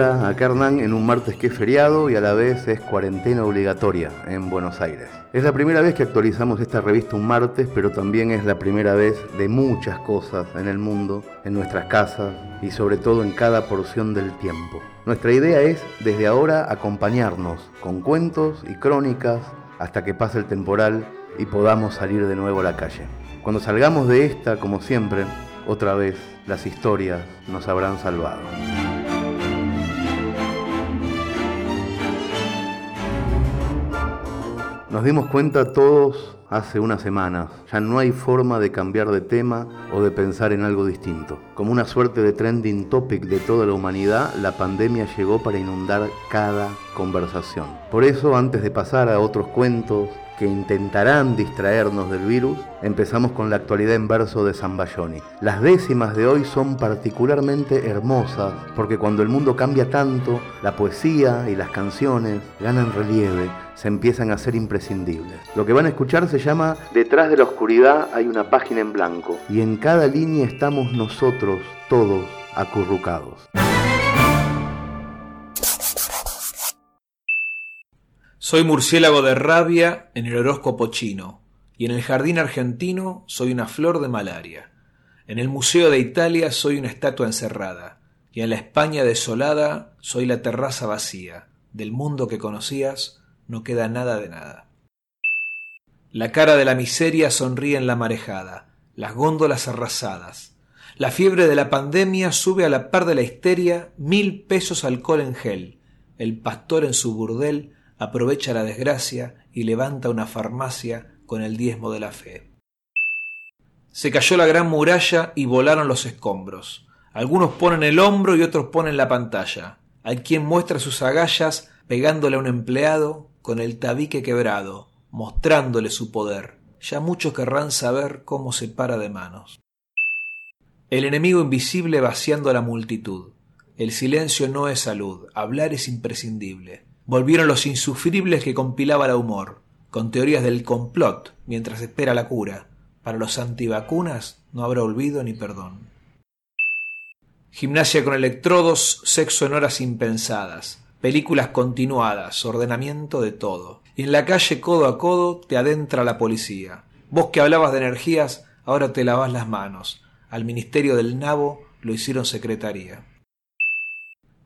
Hola, acá en un martes que es feriado y a la vez es cuarentena obligatoria en Buenos Aires. Es la primera vez que actualizamos esta revista un martes, pero también es la primera vez de muchas cosas en el mundo, en nuestras casas y sobre todo en cada porción del tiempo. Nuestra idea es desde ahora acompañarnos con cuentos y crónicas hasta que pase el temporal y podamos salir de nuevo a la calle. Cuando salgamos de esta, como siempre, otra vez las historias nos habrán salvado. Nos dimos cuenta todos hace unas semanas, ya no hay forma de cambiar de tema o de pensar en algo distinto. Como una suerte de trending topic de toda la humanidad, la pandemia llegó para inundar cada conversación. Por eso, antes de pasar a otros cuentos, que intentarán distraernos del virus, empezamos con la actualidad en verso de Zambayoni. Las décimas de hoy son particularmente hermosas porque cuando el mundo cambia tanto, la poesía y las canciones ganan relieve, se empiezan a ser imprescindibles. Lo que van a escuchar se llama Detrás de la oscuridad hay una página en blanco y en cada línea estamos nosotros todos acurrucados. Soy murciélago de rabia en el horóscopo chino, y en el jardín argentino soy una flor de malaria. En el Museo de Italia soy una estatua encerrada, y en la España desolada soy la terraza vacía. Del mundo que conocías no queda nada de nada. La cara de la miseria sonríe en la marejada, las góndolas arrasadas. La fiebre de la pandemia sube a la par de la histeria mil pesos alcohol en gel. El pastor en su burdel aprovecha la desgracia y levanta una farmacia con el diezmo de la fe. Se cayó la gran muralla y volaron los escombros. Algunos ponen el hombro y otros ponen la pantalla. Hay quien muestra sus agallas pegándole a un empleado con el tabique quebrado, mostrándole su poder. Ya muchos querrán saber cómo se para de manos. El enemigo invisible vaciando a la multitud. El silencio no es salud, hablar es imprescindible. Volvieron los insufribles que compilaba la humor, con teorías del complot mientras espera la cura. Para los antivacunas no habrá olvido ni perdón. Gimnasia con electrodos, sexo en horas impensadas, películas continuadas, ordenamiento de todo. Y en la calle codo a codo te adentra la policía. Vos que hablabas de energías, ahora te lavas las manos. Al ministerio del nabo lo hicieron secretaría.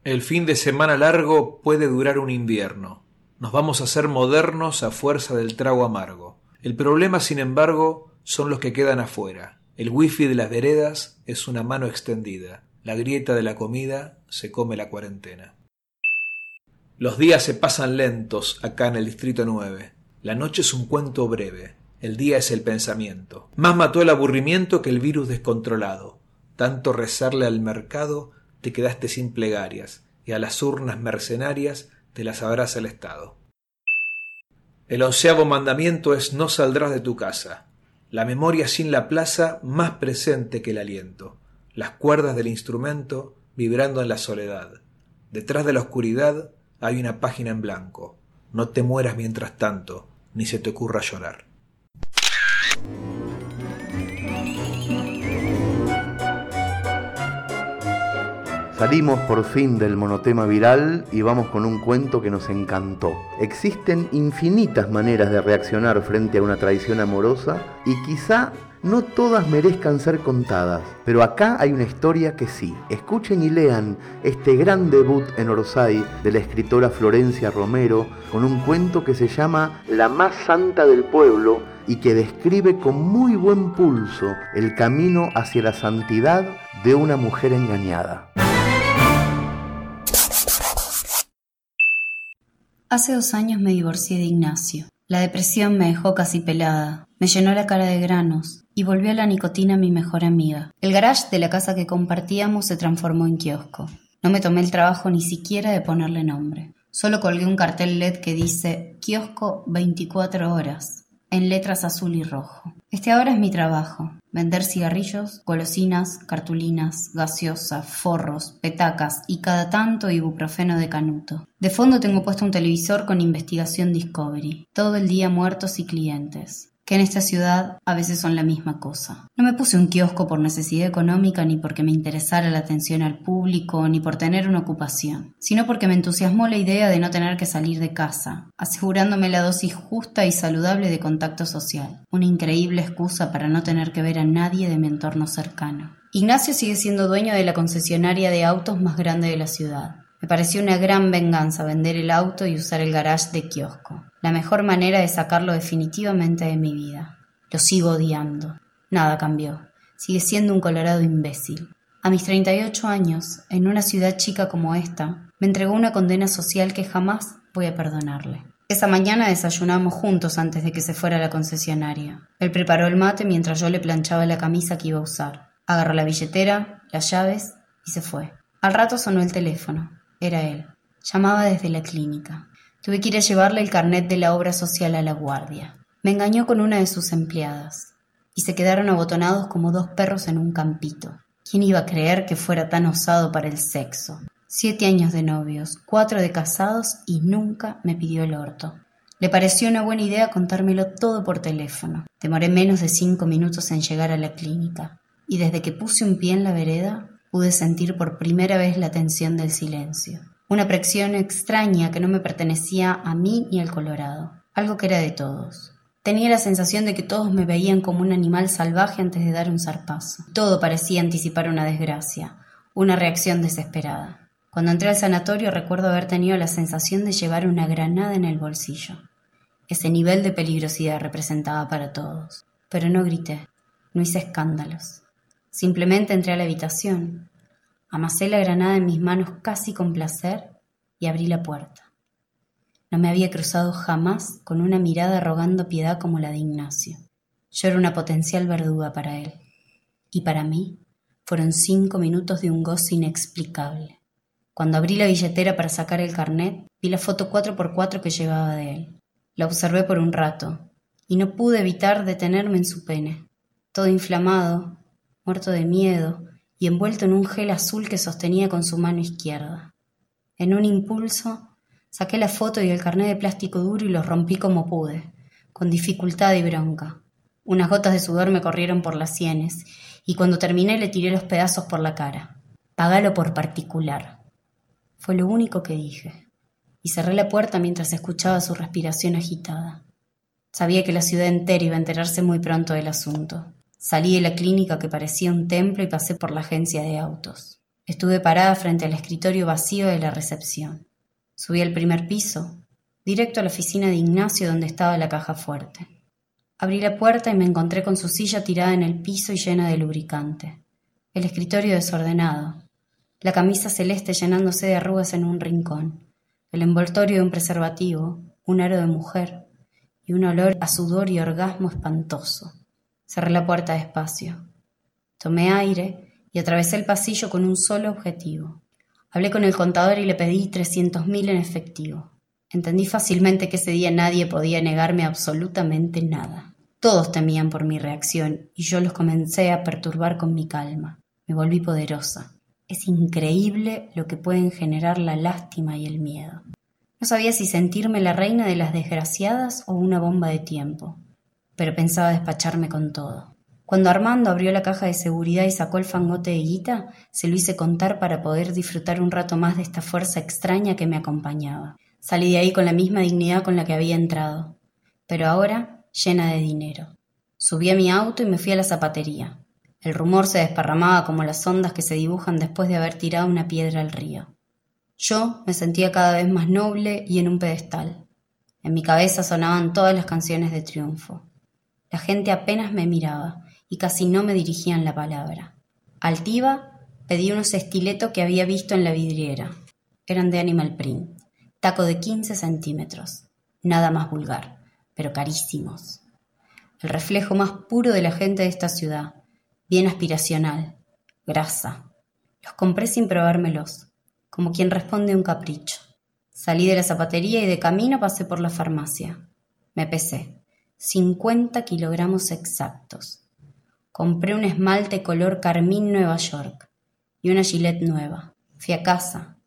El fin de semana largo puede durar un invierno. Nos vamos a hacer modernos a fuerza del trago amargo. El problema, sin embargo, son los que quedan afuera. El wifi de las veredas es una mano extendida. La grieta de la comida se come la cuarentena. Los días se pasan lentos acá en el Distrito 9. La noche es un cuento breve. El día es el pensamiento. Más mató el aburrimiento que el virus descontrolado. Tanto rezarle al mercado te quedaste sin plegarias, y a las urnas mercenarias te las abraza el Estado. El onceavo mandamiento es no saldrás de tu casa. La memoria sin la plaza más presente que el aliento. Las cuerdas del instrumento vibrando en la soledad. Detrás de la oscuridad hay una página en blanco. No te mueras mientras tanto, ni se te ocurra llorar. Salimos por fin del monotema viral y vamos con un cuento que nos encantó. Existen infinitas maneras de reaccionar frente a una traición amorosa y quizá no todas merezcan ser contadas, pero acá hay una historia que sí. Escuchen y lean este gran debut en Orsay de la escritora Florencia Romero con un cuento que se llama La más santa del pueblo y que describe con muy buen pulso el camino hacia la santidad de una mujer engañada. Hace dos años me divorcié de Ignacio. La depresión me dejó casi pelada, me llenó la cara de granos y volvió la nicotina mi mejor amiga. El garage de la casa que compartíamos se transformó en kiosco. No me tomé el trabajo ni siquiera de ponerle nombre. Solo colgué un cartel LED que dice kiosco 24 horas en letras azul y rojo. Este ahora es mi trabajo. Vender cigarrillos, golosinas, cartulinas, gaseosa, forros, petacas y cada tanto ibuprofeno de canuto. De fondo tengo puesto un televisor con investigación Discovery. Todo el día muertos y clientes. Que en esta ciudad a veces son la misma cosa. No me puse un kiosco por necesidad económica ni porque me interesara la atención al público ni por tener una ocupación, sino porque me entusiasmó la idea de no tener que salir de casa, asegurándome la dosis justa y saludable de contacto social, una increíble excusa para no tener que ver a nadie de mi entorno cercano. Ignacio sigue siendo dueño de la concesionaria de autos más grande de la ciudad. Me pareció una gran venganza vender el auto y usar el garage de kiosco la mejor manera de sacarlo definitivamente de mi vida. Lo sigo odiando. Nada cambió. Sigue siendo un colorado imbécil. A mis 38 años, en una ciudad chica como esta, me entregó una condena social que jamás voy a perdonarle. Esa mañana desayunamos juntos antes de que se fuera a la concesionaria. Él preparó el mate mientras yo le planchaba la camisa que iba a usar. Agarró la billetera, las llaves y se fue. Al rato sonó el teléfono. Era él. Llamaba desde la clínica. Tuve que ir a llevarle el carnet de la obra social a la guardia. Me engañó con una de sus empleadas y se quedaron abotonados como dos perros en un campito. ¿Quién iba a creer que fuera tan osado para el sexo? Siete años de novios, cuatro de casados y nunca me pidió el orto. Le pareció una buena idea contármelo todo por teléfono. Demoré menos de cinco minutos en llegar a la clínica y desde que puse un pie en la vereda pude sentir por primera vez la tensión del silencio una presión extraña que no me pertenecía a mí ni al Colorado, algo que era de todos. Tenía la sensación de que todos me veían como un animal salvaje antes de dar un zarpazo. Todo parecía anticipar una desgracia, una reacción desesperada. Cuando entré al sanatorio recuerdo haber tenido la sensación de llevar una granada en el bolsillo. Ese nivel de peligrosidad representaba para todos. Pero no grité, no hice escándalos. Simplemente entré a la habitación, Amasé la granada en mis manos casi con placer y abrí la puerta. No me había cruzado jamás con una mirada rogando piedad como la de Ignacio. Yo era una potencial verduga para él. Y para mí fueron cinco minutos de un gozo inexplicable. Cuando abrí la billetera para sacar el carnet, vi la foto 4x4 que llevaba de él. La observé por un rato y no pude evitar detenerme en su pene. Todo inflamado, muerto de miedo, y envuelto en un gel azul que sostenía con su mano izquierda. En un impulso, saqué la foto y el carnet de plástico duro y los rompí como pude, con dificultad y bronca. Unas gotas de sudor me corrieron por las sienes, y cuando terminé le tiré los pedazos por la cara. Pagalo por particular. Fue lo único que dije, y cerré la puerta mientras escuchaba su respiración agitada. Sabía que la ciudad entera iba a enterarse muy pronto del asunto. Salí de la clínica que parecía un templo y pasé por la agencia de autos. Estuve parada frente al escritorio vacío de la recepción. Subí al primer piso, directo a la oficina de Ignacio donde estaba la caja fuerte. Abrí la puerta y me encontré con su silla tirada en el piso y llena de lubricante. El escritorio desordenado. La camisa celeste llenándose de arrugas en un rincón. El envoltorio de un preservativo, un aro de mujer y un olor a sudor y orgasmo espantoso. Cerré la puerta despacio. Tomé aire y atravesé el pasillo con un solo objetivo. Hablé con el contador y le pedí trescientos mil en efectivo. Entendí fácilmente que ese día nadie podía negarme absolutamente nada. Todos temían por mi reacción y yo los comencé a perturbar con mi calma. Me volví poderosa. Es increíble lo que pueden generar la lástima y el miedo. No sabía si sentirme la reina de las desgraciadas o una bomba de tiempo pero pensaba despacharme con todo. Cuando Armando abrió la caja de seguridad y sacó el fangote de guita, se lo hice contar para poder disfrutar un rato más de esta fuerza extraña que me acompañaba. Salí de ahí con la misma dignidad con la que había entrado, pero ahora llena de dinero. Subí a mi auto y me fui a la zapatería. El rumor se desparramaba como las ondas que se dibujan después de haber tirado una piedra al río. Yo me sentía cada vez más noble y en un pedestal. En mi cabeza sonaban todas las canciones de triunfo. La gente apenas me miraba y casi no me dirigían la palabra. Altiva pedí unos estiletos que había visto en la vidriera. Eran de Animal Print, taco de 15 centímetros. Nada más vulgar, pero carísimos. El reflejo más puro de la gente de esta ciudad, bien aspiracional, grasa. Los compré sin probármelos, como quien responde a un capricho. Salí de la zapatería y de camino pasé por la farmacia. Me pesé. 50 kilogramos exactos. Compré un esmalte color carmín Nueva York y una gilet nueva. Fui a casa.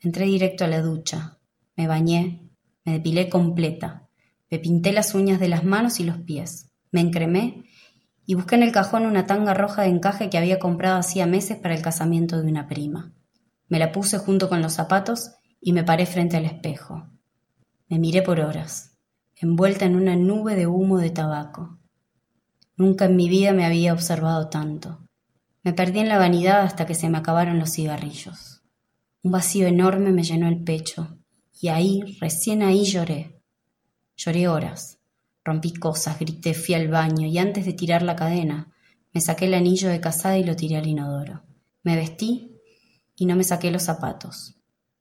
Entré directo a la ducha. Me bañé. Me depilé completa. Me pinté las uñas de las manos y los pies. Me encremé y busqué en el cajón una tanga roja de encaje que había comprado hacía meses para el casamiento de una prima. Me la puse junto con los zapatos y me paré frente al espejo. Me miré por horas, envuelta en una nube de humo de tabaco. Nunca en mi vida me había observado tanto. Me perdí en la vanidad hasta que se me acabaron los cigarrillos. Un vacío enorme me llenó el pecho, y ahí, recién ahí lloré. Lloré horas. Rompí cosas, grité, fui al baño, y antes de tirar la cadena, me saqué el anillo de casada y lo tiré al inodoro. Me vestí y no me saqué los zapatos.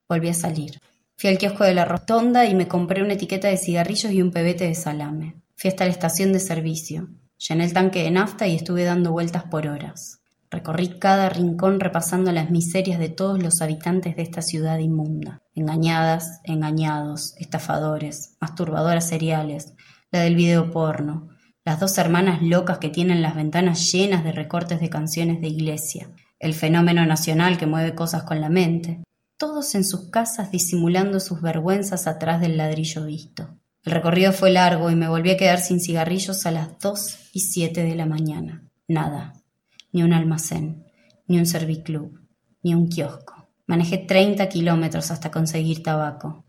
Volví a salir. Fui al kiosco de la rotonda y me compré una etiqueta de cigarrillos y un pebete de salame. Fui hasta la estación de servicio. Llené el tanque de nafta y estuve dando vueltas por horas. Recorrí cada rincón repasando las miserias de todos los habitantes de esta ciudad inmunda. Engañadas, engañados, estafadores, masturbadoras seriales, la del video porno, las dos hermanas locas que tienen las ventanas llenas de recortes de canciones de iglesia, el fenómeno nacional que mueve cosas con la mente, todos en sus casas disimulando sus vergüenzas atrás del ladrillo visto. El recorrido fue largo y me volví a quedar sin cigarrillos a las dos y siete de la mañana. Nada. Ni un almacén, ni un serviclub, ni un kiosco. Manejé 30 kilómetros hasta conseguir tabaco.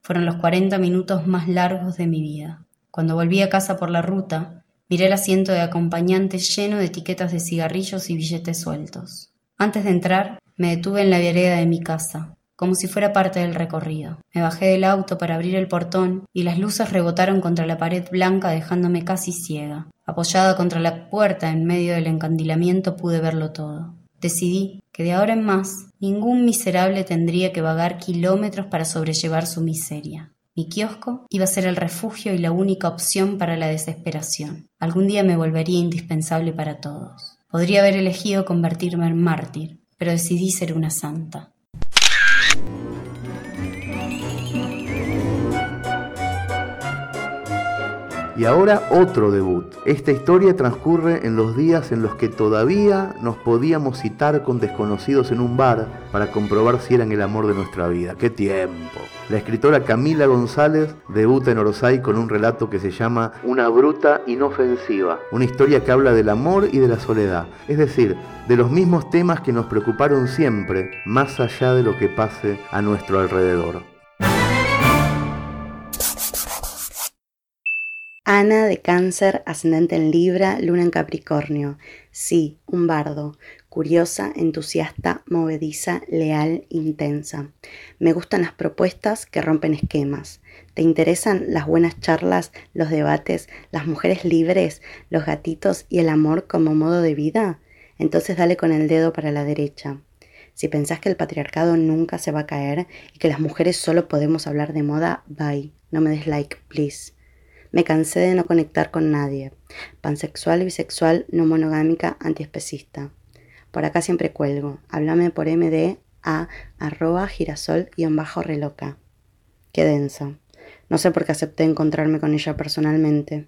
Fueron los 40 minutos más largos de mi vida. Cuando volví a casa por la ruta, miré el asiento de acompañante lleno de etiquetas de cigarrillos y billetes sueltos. Antes de entrar, me detuve en la vereda de mi casa como si fuera parte del recorrido. Me bajé del auto para abrir el portón y las luces rebotaron contra la pared blanca dejándome casi ciega. Apoyada contra la puerta en medio del encandilamiento pude verlo todo. Decidí que de ahora en más ningún miserable tendría que vagar kilómetros para sobrellevar su miseria. Mi kiosco iba a ser el refugio y la única opción para la desesperación. Algún día me volvería indispensable para todos. Podría haber elegido convertirme en mártir, pero decidí ser una santa. Y ahora otro debut. Esta historia transcurre en los días en los que todavía nos podíamos citar con desconocidos en un bar para comprobar si eran el amor de nuestra vida. ¡Qué tiempo! La escritora Camila González debuta en Orosai con un relato que se llama Una bruta inofensiva, una historia que habla del amor y de la soledad, es decir, de los mismos temas que nos preocuparon siempre, más allá de lo que pase a nuestro alrededor. Ana de cáncer, ascendente en Libra, luna en Capricornio. Sí, un bardo. Curiosa, entusiasta, movediza, leal, intensa. Me gustan las propuestas que rompen esquemas. ¿Te interesan las buenas charlas, los debates, las mujeres libres, los gatitos y el amor como modo de vida? Entonces dale con el dedo para la derecha. Si pensás que el patriarcado nunca se va a caer y que las mujeres solo podemos hablar de moda, bye. No me des like, please. Me cansé de no conectar con nadie. Pansexual, bisexual, no monogámica, antiespecista. Por acá siempre cuelgo. Háblame por MD a arroba girasol-reloca. Qué densa. No sé por qué acepté encontrarme con ella personalmente.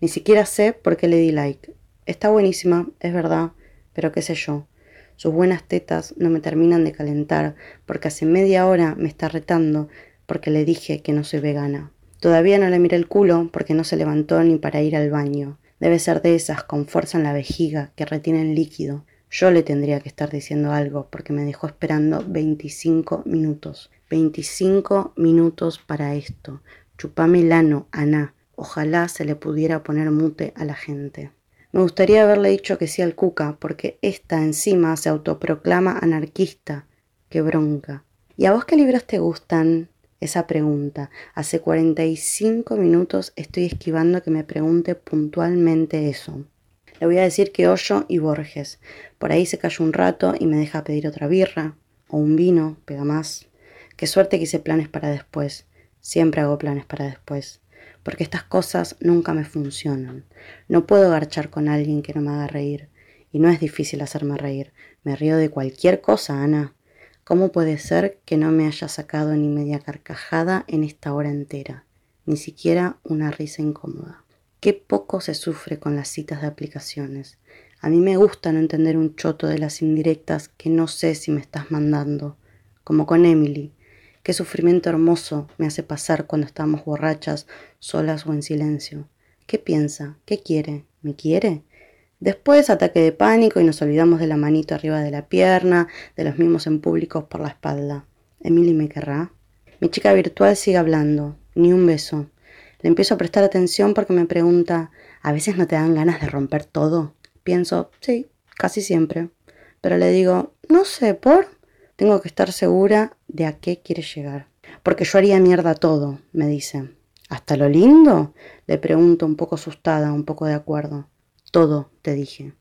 Ni siquiera sé por qué le di like. Está buenísima, es verdad, pero qué sé yo. Sus buenas tetas no me terminan de calentar porque hace media hora me está retando porque le dije que no soy vegana. Todavía no le miré el culo porque no se levantó ni para ir al baño. Debe ser de esas con fuerza en la vejiga que retienen líquido. Yo le tendría que estar diciendo algo porque me dejó esperando 25 minutos. 25 minutos para esto. Chupame el ano, Ana. Ojalá se le pudiera poner mute a la gente. Me gustaría haberle dicho que sí al Cuca, porque esta encima se autoproclama anarquista. Qué bronca. ¿Y a vos qué libros te gustan? Esa pregunta. Hace 45 minutos estoy esquivando que me pregunte puntualmente eso. Le voy a decir que Hoyo y Borges. Por ahí se cayó un rato y me deja pedir otra birra o un vino, pega más. Qué suerte que hice planes para después. Siempre hago planes para después. Porque estas cosas nunca me funcionan. No puedo garchar con alguien que no me haga reír. Y no es difícil hacerme reír. Me río de cualquier cosa, Ana. ¿Cómo puede ser que no me haya sacado ni media carcajada en esta hora entera? Ni siquiera una risa incómoda. Qué poco se sufre con las citas de aplicaciones. A mí me gusta no entender un choto de las indirectas que no sé si me estás mandando. Como con Emily. Qué sufrimiento hermoso me hace pasar cuando estamos borrachas, solas o en silencio. ¿Qué piensa? ¿Qué quiere? ¿Me quiere? Después ataque de pánico y nos olvidamos de la manito arriba de la pierna, de los mismos en públicos por la espalda. Emily me querrá. Mi chica virtual sigue hablando, ni un beso. Le empiezo a prestar atención porque me pregunta, ¿a veces no te dan ganas de romper todo? Pienso, sí, casi siempre. Pero le digo, no sé, ¿por? Tengo que estar segura de a qué quiere llegar. Porque yo haría mierda todo, me dice. ¿Hasta lo lindo? Le pregunto un poco asustada, un poco de acuerdo. Todo, te dije.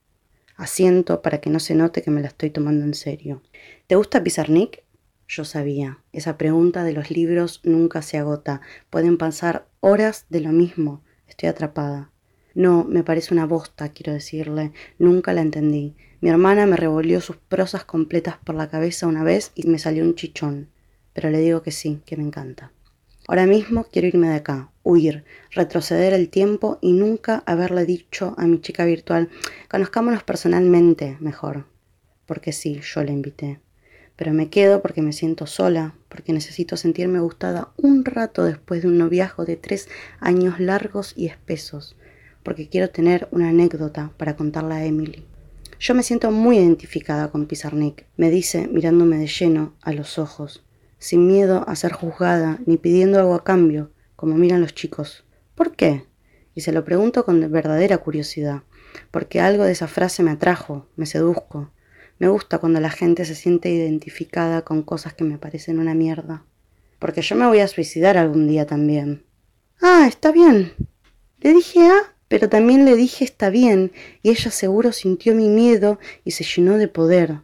Asiento para que no se note que me la estoy tomando en serio. ¿Te gusta Pizarnik? Yo sabía. Esa pregunta de los libros nunca se agota. Pueden pasar horas de lo mismo. Estoy atrapada. No, me parece una bosta, quiero decirle. Nunca la entendí. Mi hermana me revolvió sus prosas completas por la cabeza una vez y me salió un chichón. Pero le digo que sí, que me encanta. Ahora mismo quiero irme de acá, huir, retroceder el tiempo y nunca haberle dicho a mi chica virtual, conozcámonos personalmente mejor. Porque sí, yo le invité. Pero me quedo porque me siento sola, porque necesito sentirme gustada un rato después de un noviazgo de tres años largos y espesos, porque quiero tener una anécdota para contarla a Emily. Yo me siento muy identificada con Pizarnik, me dice mirándome de lleno a los ojos sin miedo a ser juzgada ni pidiendo algo a cambio, como miran los chicos. ¿Por qué? Y se lo pregunto con verdadera curiosidad, porque algo de esa frase me atrajo, me seduzco. Me gusta cuando la gente se siente identificada con cosas que me parecen una mierda. Porque yo me voy a suicidar algún día también. Ah, está bien. Le dije ah, pero también le dije está bien, y ella seguro sintió mi miedo y se llenó de poder.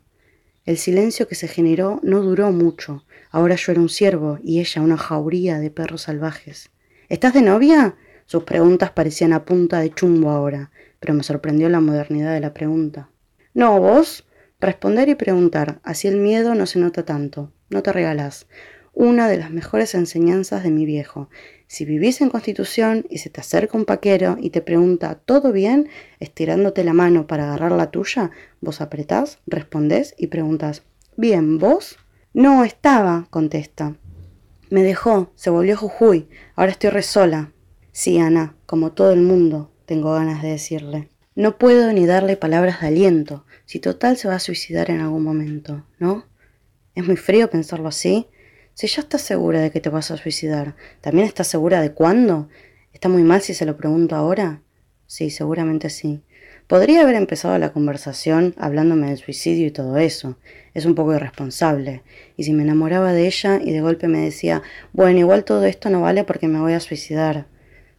El silencio que se generó no duró mucho, Ahora yo era un ciervo y ella una jauría de perros salvajes. ¿Estás de novia? Sus preguntas parecían a punta de chumbo ahora, pero me sorprendió la modernidad de la pregunta. No, vos. Responder y preguntar, así el miedo no se nota tanto. No te regalás. Una de las mejores enseñanzas de mi viejo. Si vivís en Constitución y se te acerca un paquero y te pregunta ¿todo bien? estirándote la mano para agarrar la tuya, vos apretás, respondés y preguntas ¿Bien, vos? No, estaba, contesta. Me dejó, se volvió Jujuy, ahora estoy re sola. Sí, Ana, como todo el mundo, tengo ganas de decirle. No puedo ni darle palabras de aliento, si total se va a suicidar en algún momento, ¿no? Es muy frío pensarlo así. Si ya estás segura de que te vas a suicidar, ¿también estás segura de cuándo? ¿Está muy mal si se lo pregunto ahora? Sí, seguramente sí. Podría haber empezado la conversación hablándome del suicidio y todo eso. Es un poco irresponsable. Y si me enamoraba de ella y de golpe me decía, bueno, igual todo esto no vale porque me voy a suicidar,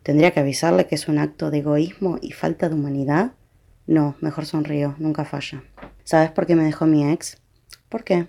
¿tendría que avisarle que es un acto de egoísmo y falta de humanidad? No, mejor sonrío, nunca falla. ¿Sabes por qué me dejó mi ex? ¿Por qué?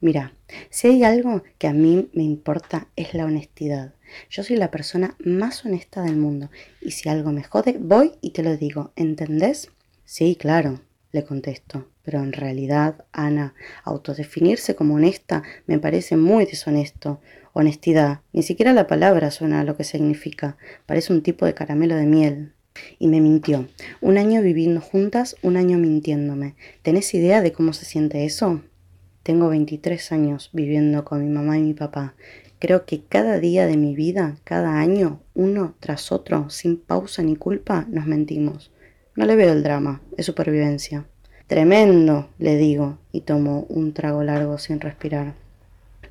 Mira, si hay algo que a mí me importa es la honestidad. Yo soy la persona más honesta del mundo y si algo me jode, voy y te lo digo, ¿entendés? Sí, claro, le contesto. Pero en realidad, Ana, autodefinirse como honesta me parece muy deshonesto. Honestidad, ni siquiera la palabra suena a lo que significa. Parece un tipo de caramelo de miel. Y me mintió. Un año viviendo juntas, un año mintiéndome. ¿Tenés idea de cómo se siente eso? Tengo 23 años viviendo con mi mamá y mi papá. Creo que cada día de mi vida, cada año, uno tras otro, sin pausa ni culpa, nos mentimos. No le veo el drama, es supervivencia. Tremendo, le digo, y tomo un trago largo sin respirar.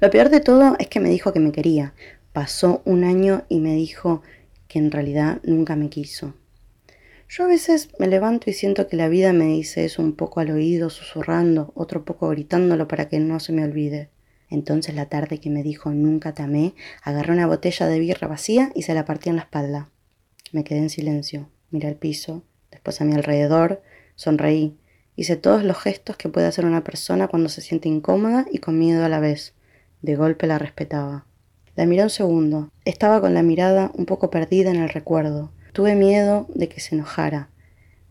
Lo peor de todo es que me dijo que me quería. Pasó un año y me dijo que en realidad nunca me quiso. Yo a veces me levanto y siento que la vida me dice eso un poco al oído, susurrando, otro poco gritándolo para que no se me olvide. Entonces la tarde que me dijo nunca te amé, agarré una botella de birra vacía y se la partí en la espalda. Me quedé en silencio, miré al piso, después a mi alrededor, sonreí, hice todos los gestos que puede hacer una persona cuando se siente incómoda y con miedo a la vez. De golpe la respetaba. La miré un segundo. Estaba con la mirada un poco perdida en el recuerdo. Tuve miedo de que se enojara.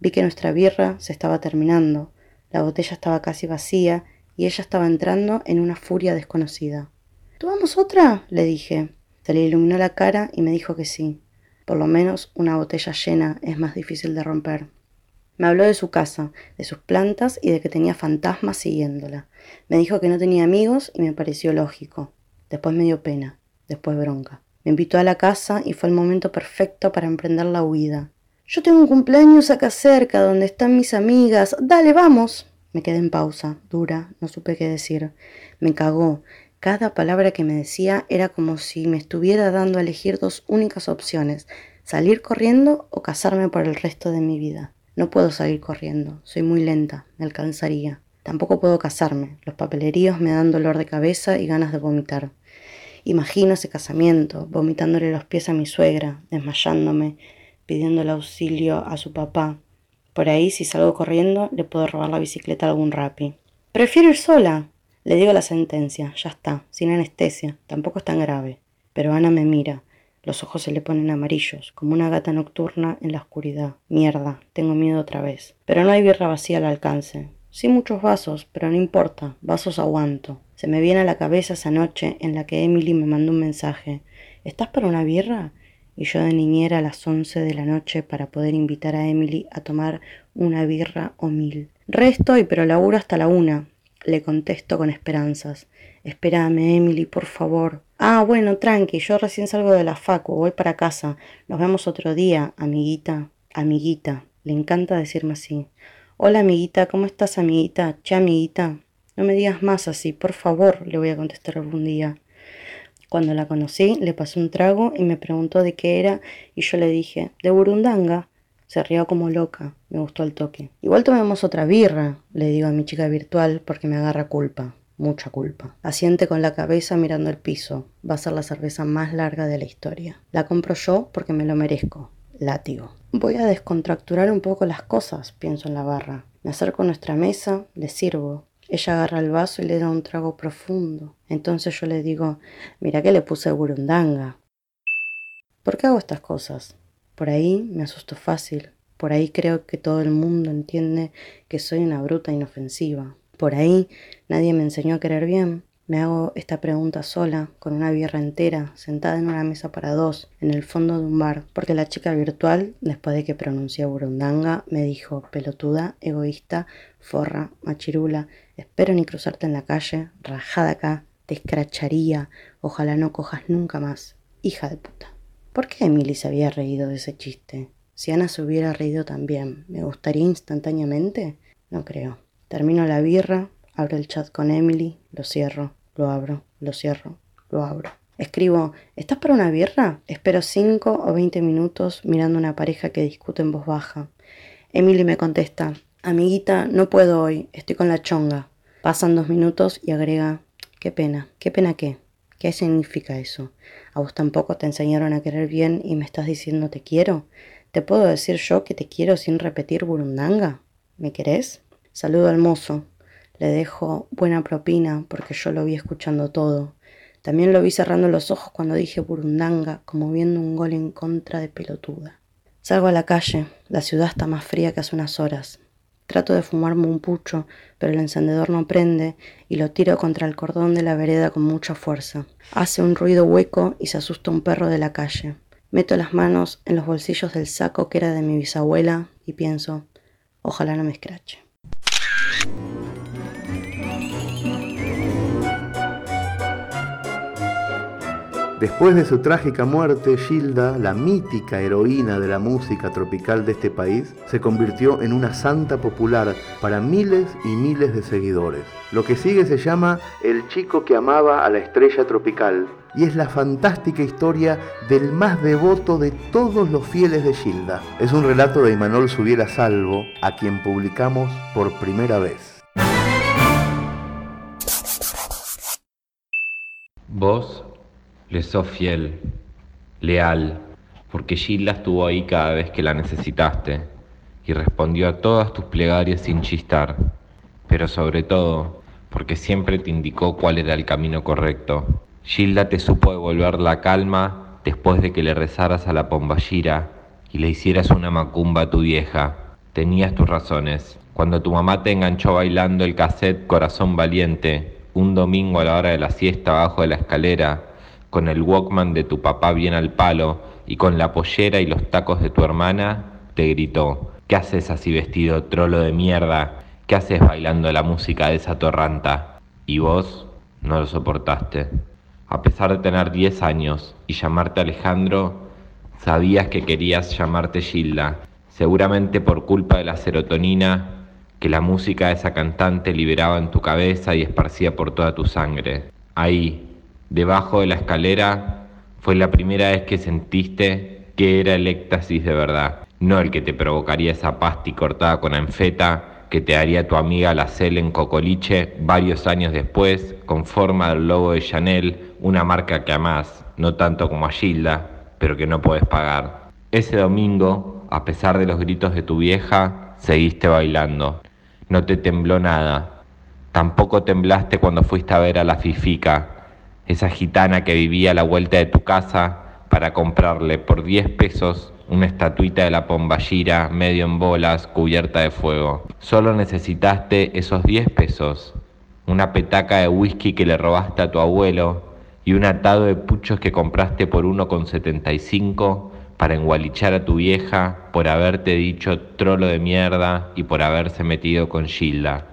Vi que nuestra birra se estaba terminando. La botella estaba casi vacía y ella estaba entrando en una furia desconocida. ¿Tomamos otra? le dije. Se le iluminó la cara y me dijo que sí. Por lo menos una botella llena es más difícil de romper. Me habló de su casa, de sus plantas y de que tenía fantasmas siguiéndola. Me dijo que no tenía amigos y me pareció lógico. Después me dio pena, después bronca. Me invitó a la casa y fue el momento perfecto para emprender la huida. Yo tengo un cumpleaños acá cerca, donde están mis amigas. Dale, vamos. Me quedé en pausa, dura, no supe qué decir. Me cagó. Cada palabra que me decía era como si me estuviera dando a elegir dos únicas opciones, salir corriendo o casarme por el resto de mi vida. No puedo salir corriendo, soy muy lenta, me alcanzaría. Tampoco puedo casarme, los papeleríos me dan dolor de cabeza y ganas de vomitar. Imagino ese casamiento, vomitándole los pies a mi suegra, desmayándome, pidiéndole auxilio a su papá. Por ahí, si salgo corriendo, le puedo robar la bicicleta a algún rapi. Prefiero ir sola. Le digo la sentencia, ya está, sin anestesia, tampoco es tan grave. Pero Ana me mira, los ojos se le ponen amarillos, como una gata nocturna en la oscuridad. Mierda, tengo miedo otra vez. Pero no hay birra vacía al alcance. Sí muchos vasos, pero no importa, vasos aguanto. Se me viene a la cabeza esa noche en la que Emily me mandó un mensaje. ¿Estás para una birra? Y yo de niñera a las once de la noche para poder invitar a Emily a tomar una birra o mil. Re estoy, pero laburo hasta la una. Le contesto con esperanzas. Espérame, Emily, por favor. Ah, bueno, tranqui, yo recién salgo de la facu, voy para casa. Nos vemos otro día, amiguita. Amiguita. Le encanta decirme así. Hola, amiguita, ¿cómo estás, amiguita? Che, amiguita. No me digas más así, por favor, le voy a contestar algún día. Cuando la conocí, le pasé un trago y me preguntó de qué era y yo le dije, de Burundanga. Se rió como loca, me gustó el toque. Igual tomemos otra birra, le digo a mi chica virtual porque me agarra culpa, mucha culpa. Asiente con la cabeza mirando el piso, va a ser la cerveza más larga de la historia. La compro yo porque me lo merezco, látigo. Voy a descontracturar un poco las cosas, pienso en la barra. Me acerco a nuestra mesa, le sirvo, ella agarra el vaso y le da un trago profundo. Entonces yo le digo, mira que le puse burundanga. ¿Por qué hago estas cosas? Por ahí me asusto fácil. Por ahí creo que todo el mundo entiende que soy una bruta inofensiva. Por ahí nadie me enseñó a querer bien. Me hago esta pregunta sola, con una birra entera, sentada en una mesa para dos, en el fondo de un bar, porque la chica virtual, después de que pronuncié burundanga, me dijo pelotuda, egoísta, forra, machirula, espero ni cruzarte en la calle, rajada acá, te escracharía, ojalá no cojas nunca más, hija de puta. ¿Por qué Emily se había reído de ese chiste? Si Ana se hubiera reído también, ¿me gustaría instantáneamente? No creo. Termino la birra, abro el chat con Emily, lo cierro, lo abro, lo cierro, lo abro. Escribo, ¿estás para una birra? Espero cinco o veinte minutos mirando una pareja que discute en voz baja. Emily me contesta, amiguita, no puedo hoy, estoy con la chonga. Pasan dos minutos y agrega, qué pena, qué pena qué. ¿Qué significa eso? ¿A vos tampoco te enseñaron a querer bien y me estás diciendo te quiero? ¿Te puedo decir yo que te quiero sin repetir burundanga? ¿Me querés? Saludo al mozo, le dejo buena propina porque yo lo vi escuchando todo. También lo vi cerrando los ojos cuando dije burundanga, como viendo un gol en contra de pelotuda. Salgo a la calle, la ciudad está más fría que hace unas horas. Trato de fumarme un pucho, pero el encendedor no prende y lo tiro contra el cordón de la vereda con mucha fuerza. Hace un ruido hueco y se asusta un perro de la calle. Meto las manos en los bolsillos del saco que era de mi bisabuela y pienso, ojalá no me escrache. Después de su trágica muerte, Gilda, la mítica heroína de la música tropical de este país, se convirtió en una santa popular para miles y miles de seguidores. Lo que sigue se llama El chico que amaba a la estrella tropical y es la fantástica historia del más devoto de todos los fieles de Gilda. Es un relato de Imanol Subiera Salvo, a quien publicamos por primera vez. Vos le sos fiel, leal, porque Gilda estuvo ahí cada vez que la necesitaste y respondió a todas tus plegarias sin chistar, pero sobre todo porque siempre te indicó cuál era el camino correcto. Gilda te supo devolver la calma después de que le rezaras a la pomballira y le hicieras una macumba a tu vieja. Tenías tus razones. Cuando tu mamá te enganchó bailando el cassette Corazón Valiente, un domingo a la hora de la siesta abajo de la escalera, con el Walkman de tu papá bien al palo y con la pollera y los tacos de tu hermana, te gritó, ¿qué haces así vestido, trolo de mierda? ¿Qué haces bailando la música de esa torranta? Y vos no lo soportaste. A pesar de tener 10 años y llamarte Alejandro, sabías que querías llamarte Gilda, seguramente por culpa de la serotonina que la música de esa cantante liberaba en tu cabeza y esparcía por toda tu sangre. Ahí, debajo de la escalera, fue la primera vez que sentiste que era el éxtasis de verdad, no el que te provocaría esa pasti cortada con anfeta que te haría tu amiga la Cel en Cocoliche varios años después, con forma del logo de Chanel, una marca que amás, no tanto como a Gilda, pero que no puedes pagar. Ese domingo, a pesar de los gritos de tu vieja, seguiste bailando. No te tembló nada. Tampoco temblaste cuando fuiste a ver a la Fifica, esa gitana que vivía a la vuelta de tu casa para comprarle por 10 pesos una estatuita de la Pomballira medio en bolas cubierta de fuego. Solo necesitaste esos 10 pesos, una petaca de whisky que le robaste a tu abuelo y un atado de puchos que compraste por 1,75 para engualichar a tu vieja por haberte dicho trolo de mierda y por haberse metido con Gilda.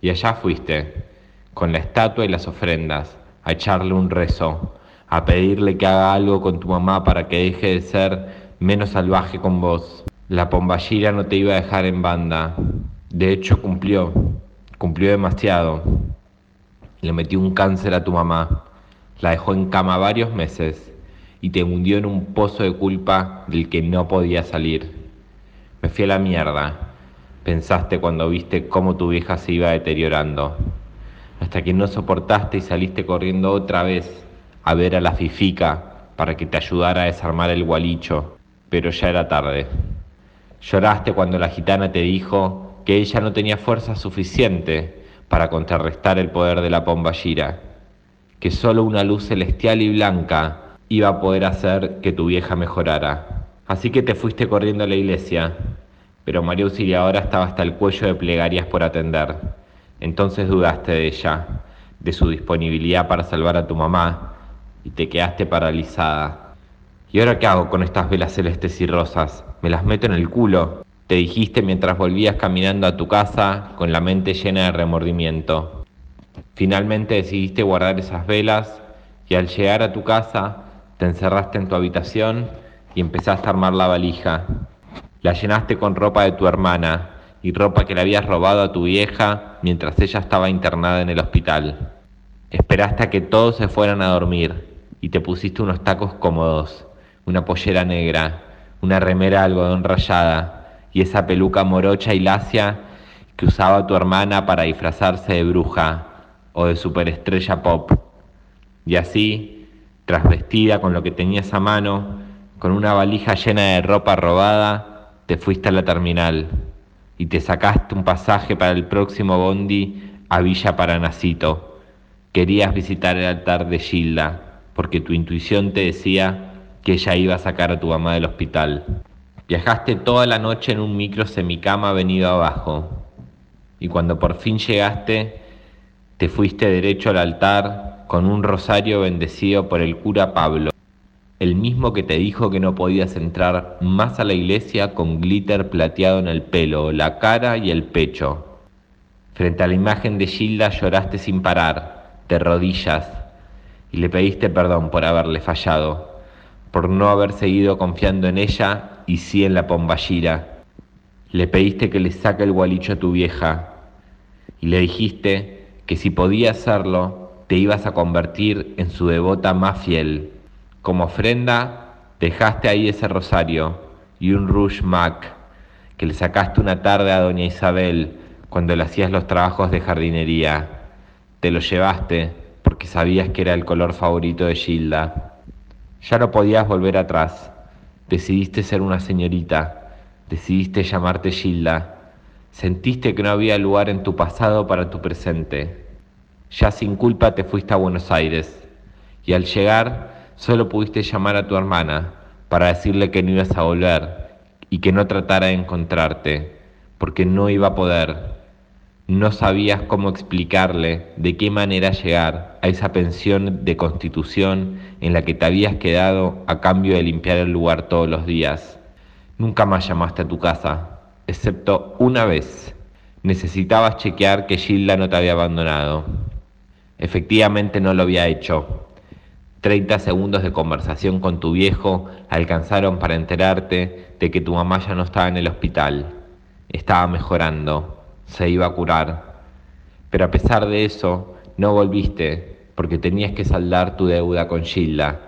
Y allá fuiste, con la estatua y las ofrendas, a echarle un rezo, a pedirle que haga algo con tu mamá para que deje de ser menos salvaje con vos. La pomballira no te iba a dejar en banda. De hecho cumplió, cumplió demasiado. Le metió un cáncer a tu mamá. La dejó en cama varios meses y te hundió en un pozo de culpa del que no podía salir. Me fui a la mierda, pensaste cuando viste cómo tu vieja se iba deteriorando, hasta que no soportaste y saliste corriendo otra vez a ver a la fifica para que te ayudara a desarmar el gualicho, pero ya era tarde. Lloraste cuando la gitana te dijo que ella no tenía fuerza suficiente para contrarrestar el poder de la pomballira, que solo una luz celestial y blanca iba a poder hacer que tu vieja mejorara. Así que te fuiste corriendo a la iglesia, pero María Auxiliadora estaba hasta el cuello de plegarias por atender. Entonces dudaste de ella, de su disponibilidad para salvar a tu mamá, y te quedaste paralizada. ¿Y ahora qué hago con estas velas celestes y rosas? ¿Me las meto en el culo? Te dijiste mientras volvías caminando a tu casa con la mente llena de remordimiento. Finalmente decidiste guardar esas velas y al llegar a tu casa te encerraste en tu habitación y empezaste a armar la valija. La llenaste con ropa de tu hermana y ropa que le habías robado a tu vieja mientras ella estaba internada en el hospital. Esperaste a que todos se fueran a dormir y te pusiste unos tacos cómodos, una pollera negra, una remera algodón rayada y esa peluca morocha y lacia que usaba tu hermana para disfrazarse de bruja o de superestrella pop. Y así Trasvestida con lo que tenías a mano, con una valija llena de ropa robada, te fuiste a la terminal y te sacaste un pasaje para el próximo bondi a Villa Paranacito. Querías visitar el altar de Gilda, porque tu intuición te decía que ella iba a sacar a tu mamá del hospital. Viajaste toda la noche en un micro semicama venido abajo, y cuando por fin llegaste, te fuiste derecho al altar con un rosario bendecido por el cura Pablo, el mismo que te dijo que no podías entrar más a la iglesia con glitter plateado en el pelo, la cara y el pecho. Frente a la imagen de Gilda lloraste sin parar, de rodillas, y le pediste perdón por haberle fallado, por no haber seguido confiando en ella y sí en la pomballira. Le pediste que le saque el gualicho a tu vieja, y le dijiste que si podía hacerlo, te ibas a convertir en su devota más fiel. Como ofrenda, dejaste ahí ese rosario y un rouge mac que le sacaste una tarde a doña Isabel cuando le hacías los trabajos de jardinería. Te lo llevaste porque sabías que era el color favorito de Gilda. Ya no podías volver atrás. Decidiste ser una señorita. Decidiste llamarte Gilda. Sentiste que no había lugar en tu pasado para tu presente. Ya sin culpa te fuiste a Buenos Aires y al llegar solo pudiste llamar a tu hermana para decirle que no ibas a volver y que no tratara de encontrarte, porque no iba a poder. No sabías cómo explicarle de qué manera llegar a esa pensión de constitución en la que te habías quedado a cambio de limpiar el lugar todos los días. Nunca más llamaste a tu casa, excepto una vez. Necesitabas chequear que Gilda no te había abandonado. Efectivamente no lo había hecho. 30 segundos de conversación con tu viejo alcanzaron para enterarte de que tu mamá ya no estaba en el hospital. Estaba mejorando, se iba a curar. Pero a pesar de eso, no volviste porque tenías que saldar tu deuda con Gilda.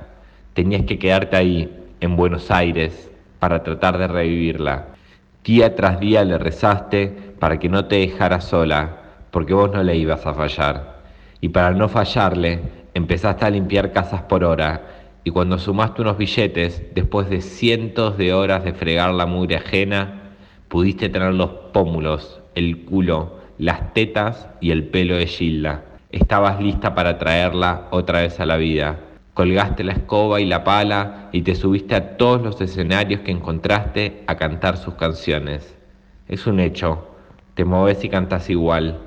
Tenías que quedarte ahí, en Buenos Aires, para tratar de revivirla. Día tras día le rezaste para que no te dejara sola, porque vos no le ibas a fallar. Y para no fallarle, empezaste a limpiar casas por hora, y cuando sumaste unos billetes, después de cientos de horas de fregar la mugre ajena, pudiste tener los pómulos, el culo, las tetas y el pelo de Gilda. Estabas lista para traerla otra vez a la vida. Colgaste la escoba y la pala y te subiste a todos los escenarios que encontraste a cantar sus canciones. Es un hecho, te moves y cantas igual.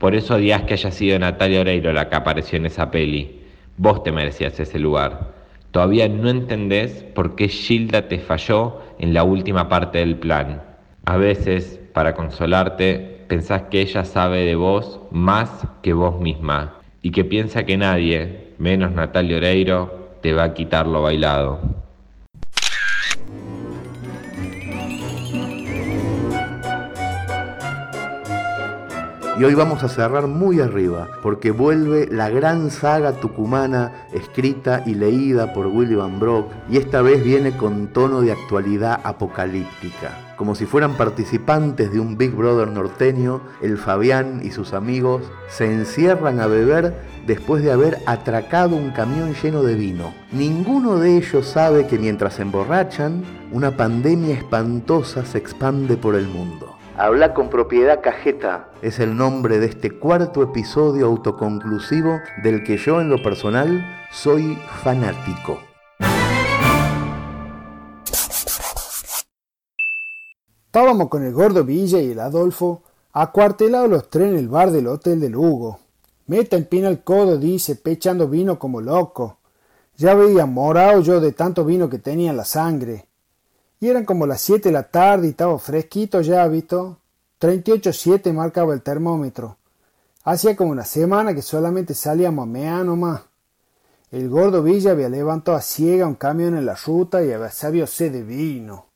Por eso odias que haya sido Natalia Oreiro la que apareció en esa peli. Vos te merecías ese lugar. Todavía no entendés por qué Gilda te falló en la última parte del plan. A veces, para consolarte, pensás que ella sabe de vos más que vos misma y que piensa que nadie, menos Natalia Oreiro, te va a quitar lo bailado. Y hoy vamos a cerrar muy arriba, porque vuelve la gran saga tucumana escrita y leída por William Brock, y esta vez viene con tono de actualidad apocalíptica. Como si fueran participantes de un Big Brother norteño, el Fabián y sus amigos se encierran a beber después de haber atracado un camión lleno de vino. Ninguno de ellos sabe que mientras se emborrachan, una pandemia espantosa se expande por el mundo. Habla con propiedad cajeta es el nombre de este cuarto episodio autoconclusivo del que yo en lo personal soy fanático. Estábamos con el gordo Villa y el Adolfo acuartelados los tres en el bar del Hotel de Lugo. Meta empina el codo, dice, pechando vino como loco. Ya veía morado yo de tanto vino que tenía en la sangre. Y eran como las siete de la tarde y estaba fresquito ya, visto. 38.7 marcaba el termómetro. Hacía como una semana que solamente salíamos a mea nomás. El gordo Villa había levantado a ciega un camión en la ruta y había sabido sed de vino.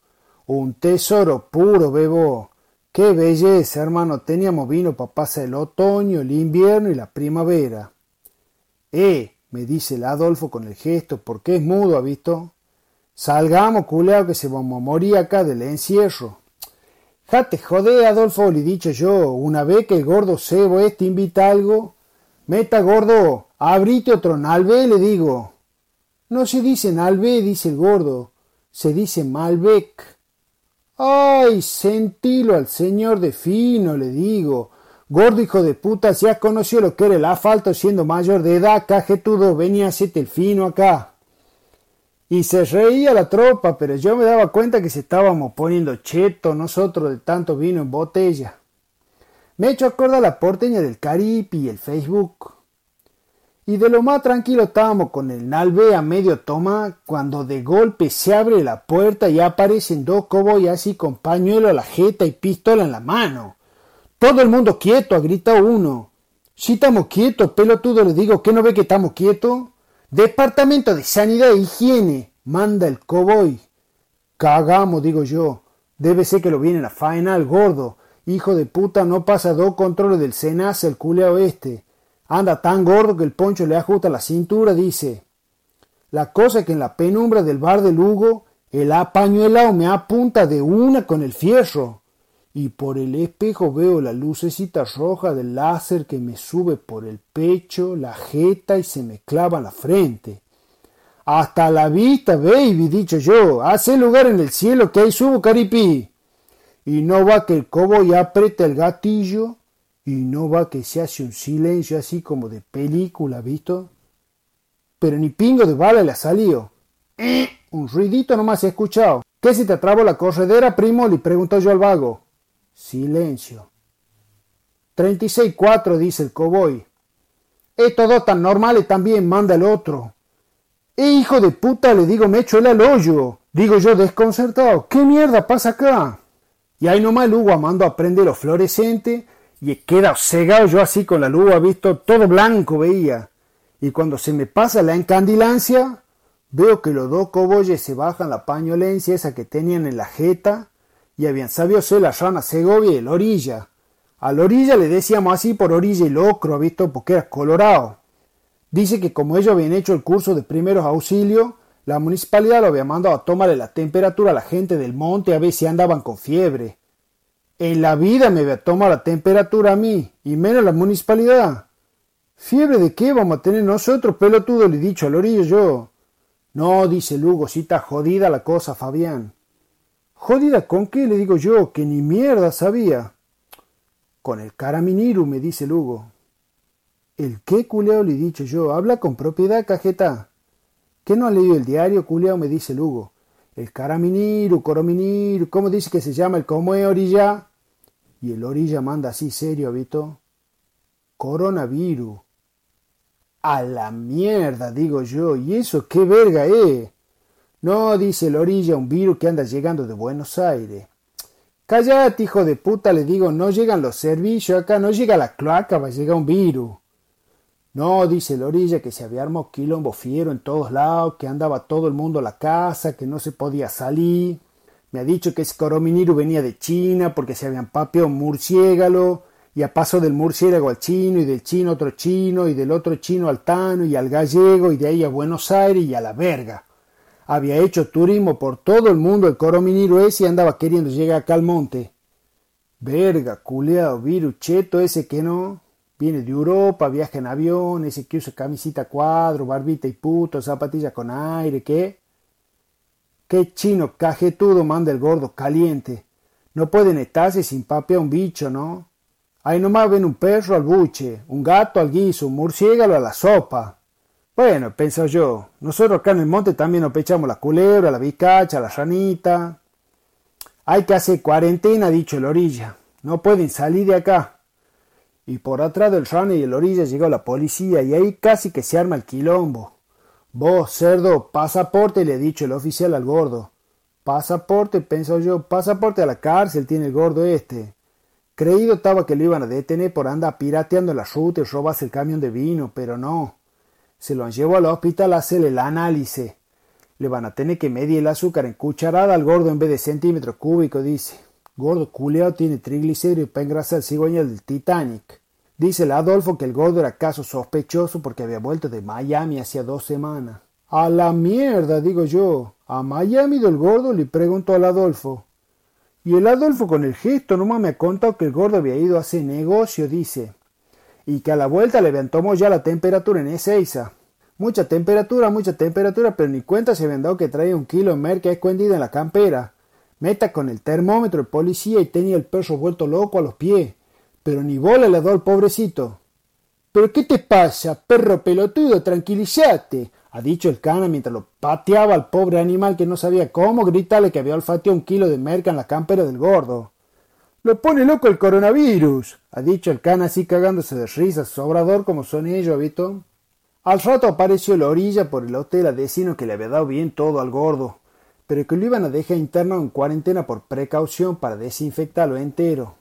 Un tesoro puro, bebo. Qué belleza, hermano. Teníamos vino para pasar el otoño, el invierno y la primavera. Eh, me dice el Adolfo con el gesto, porque es mudo, ¿ha visto? Salgamos, culeado, que se vamos a acá del encierro. Jate jode, Adolfo, le he dicho yo, una vez que el gordo cebo este invita algo, meta gordo, abrite otro nalve, le digo. No se dice nalve, dice el gordo, se dice Malbec. Ay, sentilo al señor de fino, le digo. Gordo hijo de puta, si has conocido lo que era el asfalto siendo mayor de edad, cajetudo, venía a hacerte el fino acá. Y se reía la tropa, pero yo me daba cuenta que se estábamos poniendo cheto nosotros de tanto vino en botella. Me echo acorda la porteña del Caribe y el Facebook. Y de lo más tranquilo estábamos con el nalve a medio toma cuando de golpe se abre la puerta y aparecen dos cowboys así con pañuelo a la jeta y pistola en la mano. Todo el mundo quieto, ha uno. Si estamos quietos, pelotudo, le digo, ¿qué no ve que estamos quietos? Departamento de Sanidad e Higiene, manda el coboy. Cagamos, digo yo. Debe ser que lo vienen a faenar al gordo. Hijo de puta, no pasa dos controles del Senasa el culeo este. Anda tan gordo que el poncho le ajusta la cintura, dice. La cosa es que en la penumbra del bar de Lugo, el apañuelao me apunta de una con el fierro y por el espejo veo la lucecita roja del láser que me sube por el pecho, la jeta y se me clava la frente. Hasta la vista, baby, dicho yo, hace lugar en el cielo que ahí subo, caripí. Y no va que el cobo ya aprieta el gatillo, y no va que se hace un silencio así como de película, ¿visto? Pero ni pingo de bala le ha salido. Un ruidito nomás he escuchado. ¿Qué si te atrabo la corredera, primo? le preguntó yo al vago. Silencio. Treinta y seis cuatro, dice el coboy. Estos dos tan normales también, manda el otro. ¡Eh, hijo de puta! Le digo, me echo el al hoyo. Digo yo desconcertado, ¿qué mierda pasa acá? Y ahí nomás el Hugo mando a prender los fluorescentes y queda cegado yo así con la luz, visto todo blanco veía. Y cuando se me pasa la encandilancia, veo que los dos coboyes se bajan la pañolencia esa que tenían en la jeta y habían sabido ser la rana Segovia y el orilla. A la orilla le decíamos así por orilla y locro, visto, porque era colorado. Dice que como ellos habían hecho el curso de primeros auxilios, la municipalidad lo había mandado a tomarle la temperatura a la gente del monte a ver si andaban con fiebre. En la vida me voy a tomar la temperatura a mí, y menos la municipalidad. ¿Fiebre de qué vamos a tener nosotros, pelotudo? Le he dicho al orillo yo. No, dice Lugo, si está jodida la cosa, Fabián. ¿Jodida con qué? Le digo yo, que ni mierda sabía. Con el caraminiru, me dice Lugo. ¿El qué, culeo? Le he dicho yo. Habla con propiedad, cajeta. ¿Qué no ha leído el diario, culeo? Me dice Lugo. El caraminiru, corominiru, ¿cómo dice que se llama el como es orilla? Y el orilla manda así serio, ¿vito? Coronavirus. A la mierda, digo yo. ¿Y eso qué verga es? No, dice el orilla, un virus que anda llegando de Buenos Aires. Cállate, hijo de puta, le digo, no llegan los servicios acá, no llega la cloaca, va a llegar un virus. No, dice el orilla, que se había armado quilombo fiero en todos lados, que andaba todo el mundo a la casa, que no se podía salir. Me ha dicho que ese corominiru venía de China porque se habían papeado un y a paso del murciélago al chino, y del chino otro chino, y del otro chino al tano, y al gallego, y de ahí a Buenos Aires y a la verga había hecho turismo por todo el mundo el corominiro ese y andaba queriendo llegar acá al monte. Verga, culeado, virucheto ese que no. Viene de Europa, viaja en avión, ese que usa camisita cuadro, barbita y puto, zapatilla con aire, ¿qué? Qué chino cajetudo manda el gordo caliente. No pueden estarse sin papear un bicho, ¿no? Ahí nomás ven un perro al buche, un gato al guiso, un murciélago a la sopa. Bueno, pienso yo, nosotros acá en el monte también nos pechamos la culebra, la bicacha, la ranita. Hay que hacer cuarentena, dicho el orilla. No pueden salir de acá. Y por atrás del rane y el orilla llegó la policía y ahí casi que se arma el quilombo. Vos, cerdo, pasaporte, le he dicho el oficial al gordo. Pasaporte, pienso yo, pasaporte a la cárcel tiene el gordo este. Creído estaba que lo iban a detener por andar pirateando la ruta y robarse el camión de vino, pero no. Se lo han llevado al hospital a hacerle el análisis. Le van a tener que medir el azúcar en cucharada al gordo en vez de centímetros cúbicos, dice. Gordo culeado tiene triglicéridos para engrasar el cigüeñal del Titanic. Dice el Adolfo que el gordo era caso sospechoso porque había vuelto de Miami hacía dos semanas. A la mierda, digo yo. ¿A Miami del gordo? le preguntó al Adolfo. Y el Adolfo con el gesto nomás me ha contado que el gordo había ido a hacer negocio, dice y que a la vuelta le tomó ya la temperatura en Ezeiza. Mucha temperatura, mucha temperatura, pero ni cuenta se habían dado que traía un kilo de merca escondida en la campera. Meta con el termómetro el policía y tenía el perro vuelto loco a los pies. Pero ni bola le dio al pobrecito. ¿Pero qué te pasa, perro pelotudo? Tranquilízate, ha dicho el cana mientras lo pateaba al pobre animal que no sabía cómo gritarle que había olfateado un kilo de merca en la campera del gordo. Lo pone loco el coronavirus, ha dicho el can así cagándose de risa, sobrador como son ellos, ¿vito? Al rato apareció la orilla por el hotel a decirnos que le había dado bien todo al gordo, pero que lo iban a dejar interno en cuarentena por precaución para desinfectarlo entero.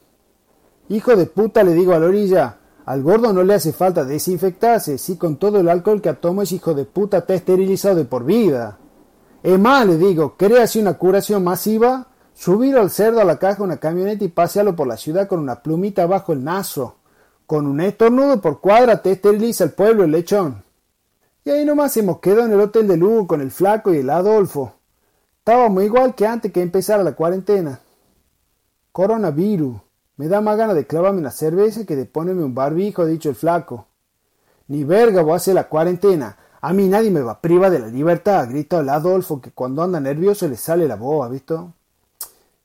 Hijo de puta, le digo a la orilla, al gordo no le hace falta desinfectarse, si con todo el alcohol que atomo ese hijo de puta está esterilizado de por vida. Es más, le digo, ¿querés una curación masiva? Subir al cerdo a la caja una camioneta y pasearlo por la ciudad con una plumita bajo el naso. Con un estornudo por cuadra te esteriliza el pueblo el lechón. Y ahí nomás hemos quedado en el hotel de Lugo con el flaco y el Adolfo. Estábamos igual que antes que empezara la cuarentena. Coronavirus. Me da más ganas de clavarme una cerveza que de ponerme un barbijo, ha dicho el flaco. Ni verga voy a hacer la cuarentena. A mí nadie me va priva de la libertad, ha gritado el Adolfo, que cuando anda nervioso le sale la boa, ¿visto?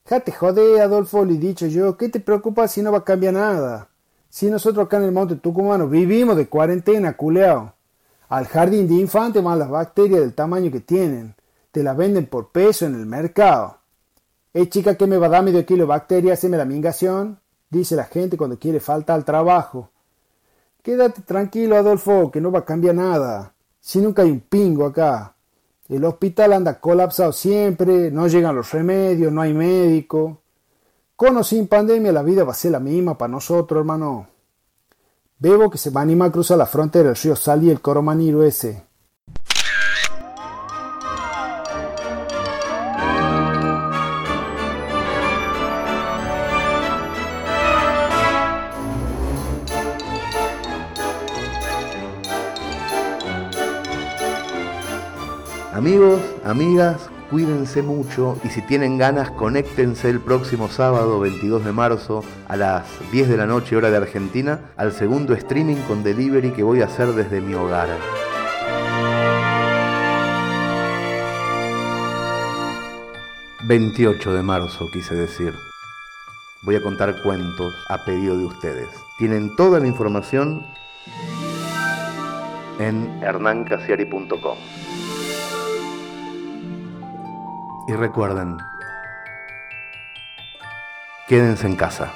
Jate jode, Adolfo, le he dicho yo, ¿qué te preocupa si no va a cambiar nada? Si nosotros acá en el monte tucumano vivimos de cuarentena, culeao. Al jardín de infante más las bacterias del tamaño que tienen. Te las venden por peso en el mercado. ¿Eh, chica, que me va a dar medio kilo de bacterias? ¿Se me la mingación? Dice la gente cuando quiere falta al trabajo. Quédate tranquilo, Adolfo, que no va a cambiar nada. Si nunca hay un pingo acá. El hospital anda colapsado siempre, no llegan los remedios, no hay médico. Con o sin pandemia la vida va a ser la misma para nosotros, hermano. Bebo que se va a a cruzar la frontera del río Sal y el Coromaniro ese. Amigos, amigas, cuídense mucho y si tienen ganas, conéctense el próximo sábado 22 de marzo a las 10 de la noche hora de Argentina al segundo streaming con delivery que voy a hacer desde mi hogar. ...28 de marzo quise decir... ...voy a contar cuentos a pedido de ustedes... ...tienen toda la información... ...en hernancasiari.com y recuerden, quédense en casa.